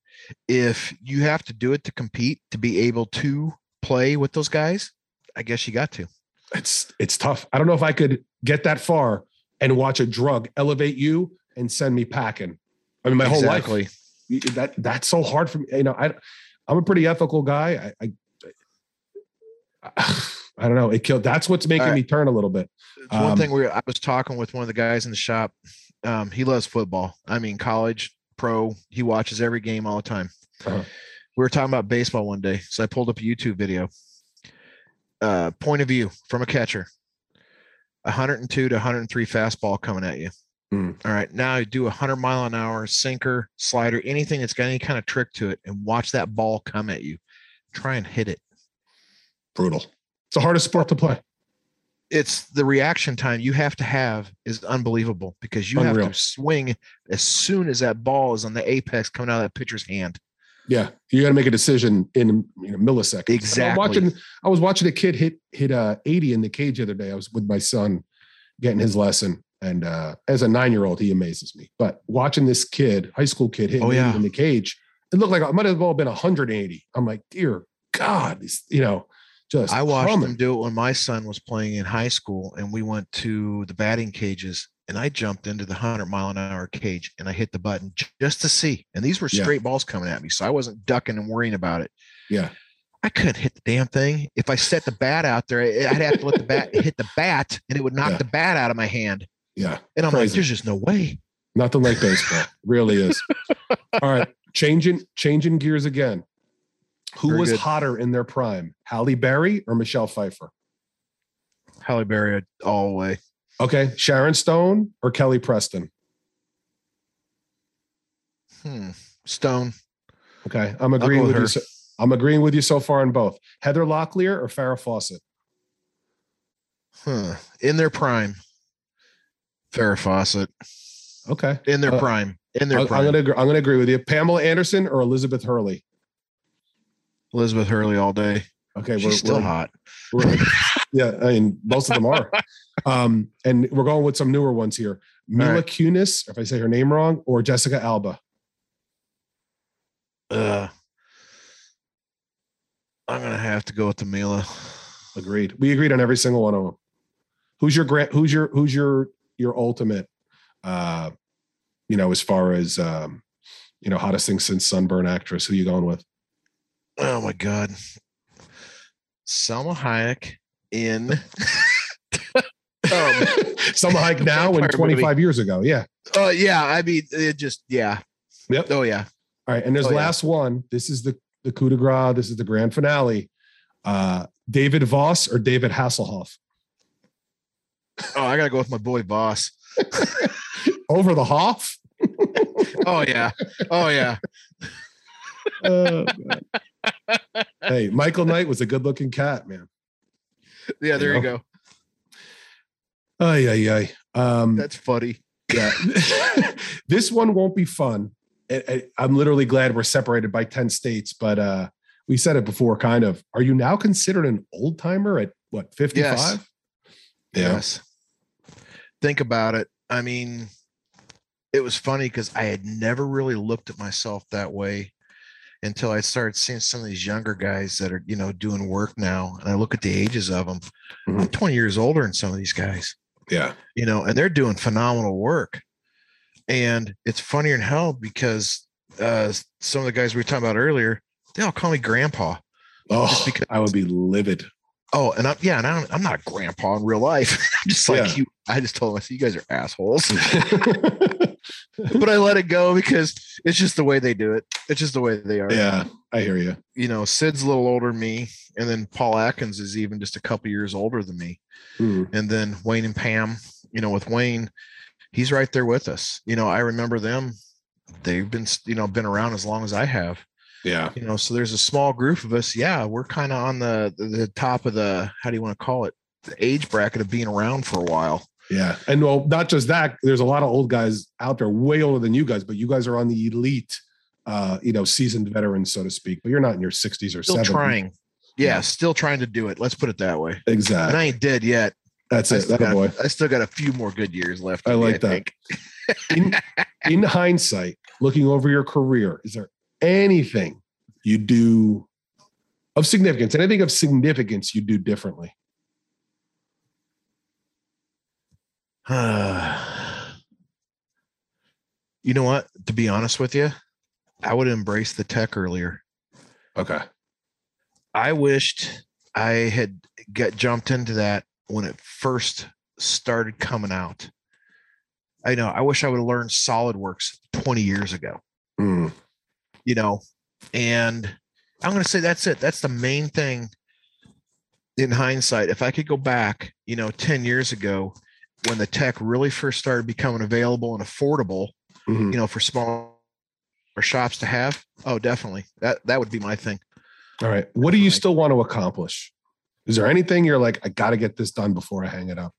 if you have to do it to compete to be able to play with those guys, I guess you got to. it's it's tough. I don't know if I could get that far and watch a drug elevate you and send me packing. I mean, my whole life that that's so hard for me. You know, I I'm a pretty ethical guy. I I, I don't know. It killed. That's what's making right. me turn a little bit. It's one Um, thing we I was talking with one of the guys in the shop. Um, he loves football. I mean, college, pro. He watches every game all the time. Uh-huh. We were talking about baseball one day, so I pulled up a YouTube video. Uh, point of view from a catcher. 102 to 103 fastball coming at you. Mm. All right, now you do a 100 mile an hour sinker, slider, anything that's got any kind of trick to it, and watch that ball come at you. Try and hit it. Brutal. It's the hardest sport to play. it's the reaction time you have to have is unbelievable because you Unreal. have to swing as soon as that ball is on the apex coming out of that pitcher's hand. Yeah, you got to make a decision in you know, milliseconds. Exactly. watching. I was watching a kid hit hit uh, 80 in the cage the other day. I was with my son getting his lesson, and uh, as a nine year old, he amazes me. But watching this kid, high school kid, hit Oh, 80 yeah. in the cage, it looked like it might have well been 180. I'm like, dear God, you know, just I watched humming. them do it when my son was playing in high school, and we went to the batting cages, and I jumped into the hundred mile an hour cage, and I hit the button just to see. And these were Yeah. straight balls coming at me, so I wasn't ducking and worrying about it. Yeah, I couldn't hit the damn thing. If I set the bat out there, I'd have to let the bat hit the bat, and it would knock Yeah. the bat out of my hand. yeah, And I'm like, there's just no way. nothing like baseball. really is. All right, changing changing gears again. Who Very was good. hotter in their prime, Halle Berry or Michelle Pfeiffer? Halle Berry all the way. Okay, Sharon Stone or Kelly Preston? Hmm. Stone. Okay, I'm agreeing with with, you. So, I'm agreeing with you so far on both. Heather Locklear or Farrah Fawcett? Huh. In their prime. Farrah Fawcett. Okay, In their Uh, prime. In their I'm, I'm prime. gonna I'm gonna agree with you. Pamela Anderson or Elizabeth Hurley? Elizabeth Hurley all day. Okay, She's still hot. we're- yeah, I mean most of them are. Um, and we're going with some newer ones here. Mila right. Kunis, if I say her name wrong, or Jessica Alba. Uh, I'm gonna have to go with the Mila. Agreed. We agreed on every single one of them. Who's your grant? Who's your who's your your ultimate? Uh, you know, as far as um, you know, hottest thing since Sunburn actress. Who you going with? Oh my god. Salma Hayek in um, Some hike now and Vampire 25 years ago. Yeah. oh yeah, I mean it just yeah. Yep. Oh yeah. All right. And there's Oh, yeah. last one. This is the the coup de grace. This is the grand finale. Uh, David Voss or David Hasselhoff Oh, I gotta go with my boy Voss. over the Hoff. Oh yeah. Oh yeah. Uh, hey, Michael Knight was a good looking cat, man. Yeah, there you know? go. Ay, ay, ay. Um, That's funny. yeah. this one won't be fun. I- I'm literally glad we're separated by 10 states, but uh, we said it before, kind of. Are you now considered an old timer at what, 55? Yes. Yeah. Yes. Think about it. I mean, it was funny because I had never really looked at myself that way until I started seeing some of these younger guys that are, you know, doing work now. And I look at the ages of them. I'm Mhm. 20 years older than some of these guys, Yeah. you know, and they're doing phenomenal work. And it's funnier than hell because uh, some of the guys we were talking about earlier, they all call me grandpa. Oh, just because- I would be livid. Oh, and I'm yeah, and I'm, I'm not a grandpa in real life. I'm just like Yeah. you. I just told them, I said, you guys are assholes. but I let it go because it's just the way they do it. It's just the way they are. yeah, I hear you. You know, Sid's a little older than me, and then Paul Atkins is even just a couple years older than me. Hmm. And then Wayne and Pam, you know, with Wayne, he's right there with us. You know, I remember them. They've been, you know, been around as long as I have. Yeah. You know, so there's a small group of us. Yeah, we're kind of on the the top of the how do you want to call it? The age bracket of being around for a while. Yeah. And well, not just that, there's a lot of old guys out there way older than you guys, but you guys are on the elite, uh, you know, seasoned veterans, so to speak. But you're not in your 60s or Still 70s. trying. Yeah, Yeah. still trying to do it. Let's put it that way. Exactly. And. I ain't dead yet. That's I it. still, That got, boy. I still got a few more good years left. I in me, like that. In, in hindsight, looking over your career, is there anything you do of significance, anything of significance you do differently? you know what? To be honest with you, I would embrace the tech earlier. Okay. I wished I had got jumped into that when it first started coming out. I know. I wish I would have learned SolidWorks 20 years ago. Hmm. You know, and I'm going to say that's it. That's the main thing. In hindsight, if I could go back, you know, 10 years ago, when the tech really first started becoming available and affordable, Mhm. you know, for small or shops to have, oh, definitely. That that would be my thing. All right. What do you still want to accomplish? Is there anything you're like, I got to get this done before I hang it up?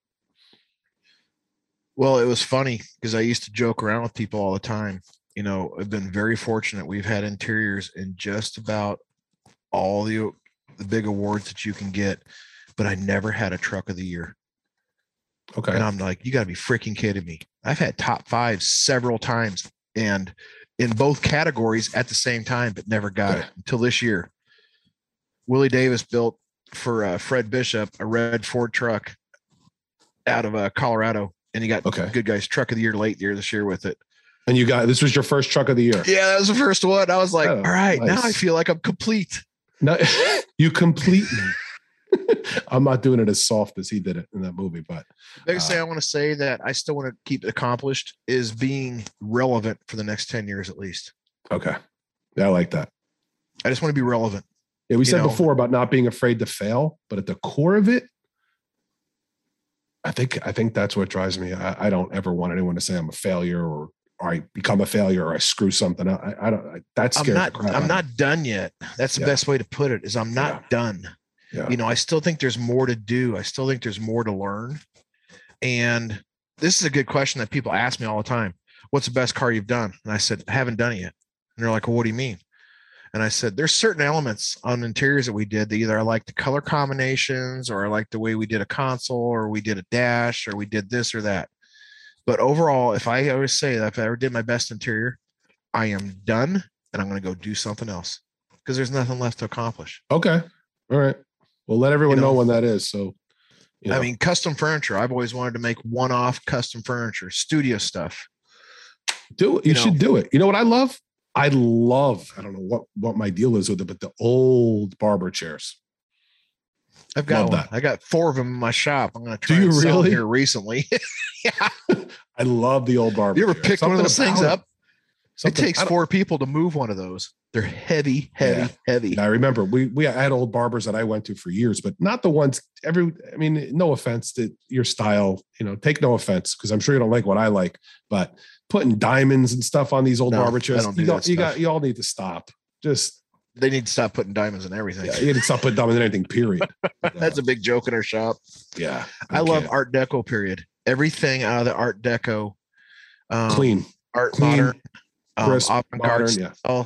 Well, it was funny because I used to joke around with people all the time. You know, I've been very fortunate. We've had interiors in just about all the the big awards that you can get, but I never had a truck of the year. Okay. And I'm like, you got to be freaking kidding me. I've had top five several times and in both categories at the same time, but never got it until this year. Willie Davis built for uh, Fred Bishop a red Ford truck out of uh, Colorado and he got okay. good guys truck of the year late year this year with it. And you got this was your first truck of the year. Yeah, that was the first one. I was like, oh, all right, nice. now I feel like I'm complete. No, you complete me. I'm not doing it as soft as he did it in that movie, but the biggest uh, thing I want to say that I still want to keep it accomplished is being relevant for the next 10 years at least. Okay. Yeah, I like that. I just want to be relevant. Yeah, we said know? before about not being afraid to fail, but at the core of it, I think I think that's what drives me. I, I, don't ever want anyone to say I'm a failure or, or I become a failure or I screw something up. I, I don't. I, that's I'm not. I'm not done yet. That's the yeah. best way to put it. Is I'm not yeah. done. Yeah. You know, I still think there's more to do. I still think there's more to learn. And this is a good question that people ask me all the time. What's the best car you've done? And I said, I haven't done it yet. And they're like, well, what do you mean? And I said, there's certain elements on interiors that we did that either I like the color combinations or I like the way we did a console or we did a dash or we did this or that. But overall, if I always say that if I ever did my best interior, I am done and I'm going to go do something else because there's nothing left to accomplish. Okay. All right. Well, let everyone you know, know when that is. So, you know. I mean, custom furniture. I've always wanted to make one off custom furniture, studio stuff. Do it. You, you should know, do it. You know what I love? I love, I don't know what what my deal is with it, but the old barber chairs. I've got that. I got four of them in my shop. I'm going to try Do you really? here recently. yeah. I love the old barber. You ever pick one of those things up? It takes four people to move one of those. They're heavy, heavy, yeah. heavy. Yeah, I remember we we had old barbers that I went to for years, but not the ones every I mean, no offense to your style, you know, take no offense because I'm sure you don't like what I like, but putting diamonds and stuff on these old no, barber chairs. Do you, you got you all need to stop. Just they need to stop putting diamonds in everything. Yeah, you need to stop putting diamonds in anything. Period. That's a big joke in our shop. Yeah, I, I love Art Deco. Period. Everything out of the Art Deco, um, clean, art clean, modern, um, crisp, modern, yeah.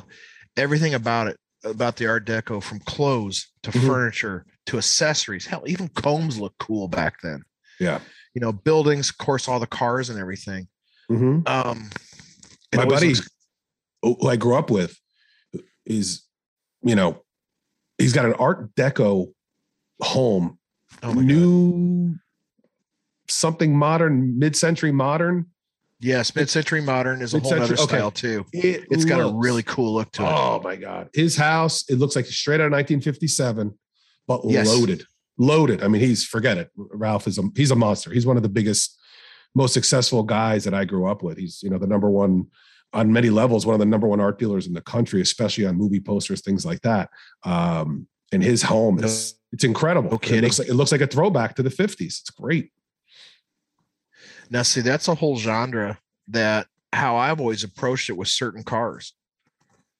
Everything about it about the Art Deco, from clothes to mm-hmm. furniture to accessories. Hell, even combs look cool back then. Yeah, you know, buildings, of course, all the cars and everything. Mm-hmm. Um, my buddy, looks- who I grew up with, is you know, he's got an Art Deco home, oh new God. something modern, mid-century modern. Yes, mid-century modern is a whole other style okay. too. It has got a really cool look to it. Oh my God. His house, it looks like straight out of 1957, but yes. loaded. Loaded. I mean, he's forget it. Ralph is a he's a monster. He's one of the biggest most successful guys that I grew up with. He's, you know, the number one on many levels, one of the number one art dealers in the country, especially on movie posters, things like that. Um, and his home is it's incredible. No it, looks like, it looks like a throwback to the 50s. It's great. Now, see, that's a whole genre that how I've always approached it with certain cars.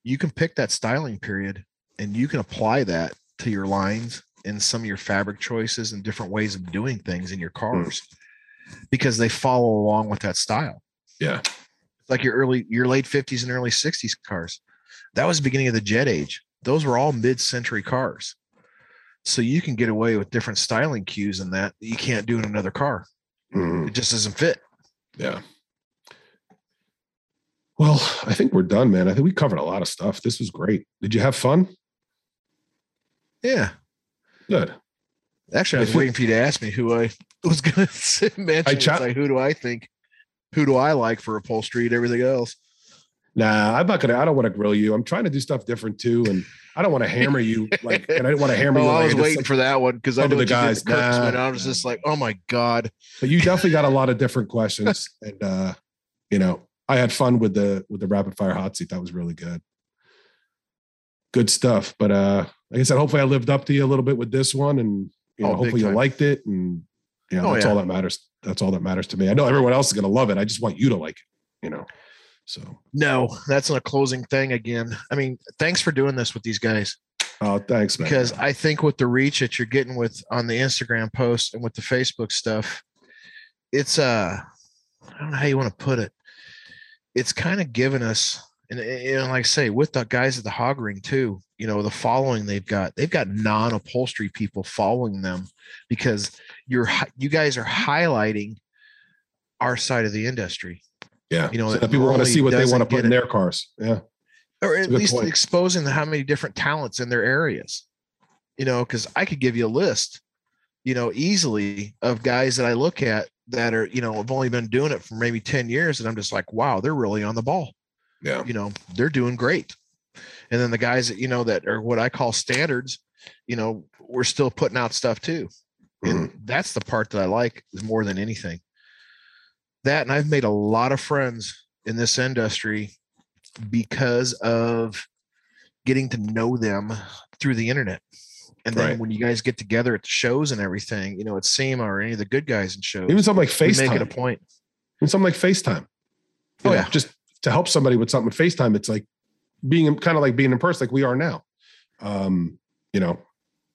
You can pick that styling period and you can apply that to your lines and some of your fabric choices and different ways of doing things in your hmm. cars. Mm because they follow along with that style. Yeah. It's like your early, your late 50s and early 60s cars. That was the beginning of the jet age. Those were all mid century cars. So you can get away with different styling cues in that, that you can't do in another car. Mm. It just doesn't fit. Yeah. Well, I think we're done, man. I think we covered a lot of stuff. This was great. Did you have fun? Yeah. Good. Actually, I was waiting for you to ask me who I was going to mention. I ch- like, who do I think? Who do I like for upholstery and everything else? Nah, I'm not gonna. I don't want to grill you. I'm trying to do stuff different too, and I don't want to hammer you. Like, and I didn't want to hammer oh, you. I was waiting for that one because I know the guys. Nah, I was just like, oh my god. But you definitely got a lot of different questions, and uh, you know, I had fun with the with the rapid fire hot seat. That was really good. Good stuff. But uh, like I said, hopefully I lived up to you a little bit with this one, and you know, oh, hopefully you liked it, and you know, oh, that's yeah. all that matters. That's all that matters to me. I know everyone else is to love it. I just want you to like it, you know. So no, that's not a closing thing again. I mean, thanks for doing this with these guys. Oh, thanks, man. Because I think with the reach that you're getting with on the Instagram post and with the Facebook stuff, it's uh I don't know how you want to put it. It's kind of given us, and, and like I say, with the guys at the hog ring too, you know, the following they've got, they've got non-upholstery people following them because you're you guys are highlighting our side of the industry. Yeah, you know, so people want to see what they want to put in their cars. Yeah, or at least point. exposing how many different talents in their areas. You know, because I could give you a list, you know, easily of guys that I look at that are, you know, have only been doing it for maybe 10 years. And I'm just like, wow, they're really on the ball. Yeah. You know, they're doing great. And then the guys that, you know, that are what I call standards, you know, we're still putting out stuff too. And mm-hmm. that's the part that I like is more than anything. That and I've made a lot of friends in this industry because of getting to know them through the internet. And then right. when you guys get together at the shows and everything, you know, it's SEMA or any of the good guys in shows. Even something like FaceTime. Make it a point. Even something like FaceTime. Oh, know, yeah. Just to help somebody with something with FaceTime, it's like being kind of like being in person, like we are now. Um, you know,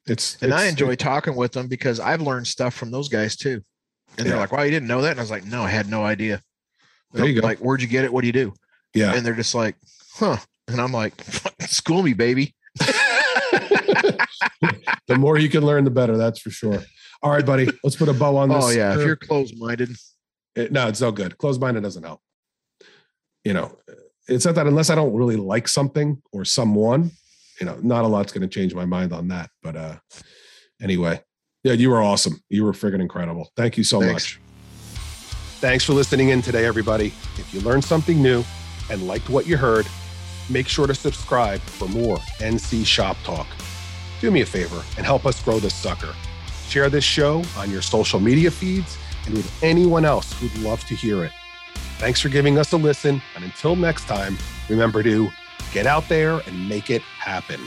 it's and it's, I enjoy talking with them because I've learned stuff from those guys too. And yeah. they're like, "Wow, you didn't know that?" And I was like, "No, I had no idea." There you go. Like, where'd you get it? What do you do? Yeah. And they're just like, "Huh?" And I'm like, "School me, baby." the more you can learn, the better. That's for sure. All right, buddy. Let's put a bow on this. Oh yeah. If you're closed minded, it, no, it's no good. Closed minded doesn't help. You know, it's not that unless I don't really like something or someone, you know, not a lot's going to change my mind on that. But uh anyway, yeah, you were awesome. You were friggin' incredible. Thank you so Thanks. much. Thanks for listening in today, everybody. If you learned something new and liked what you heard, make sure to subscribe for more NC Shop Talk. Do me a favor and help us grow this sucker. Share this show on your social media feeds and with anyone else who'd love to hear it. Thanks for giving us a listen. And until next time, remember to get out there and make it happen.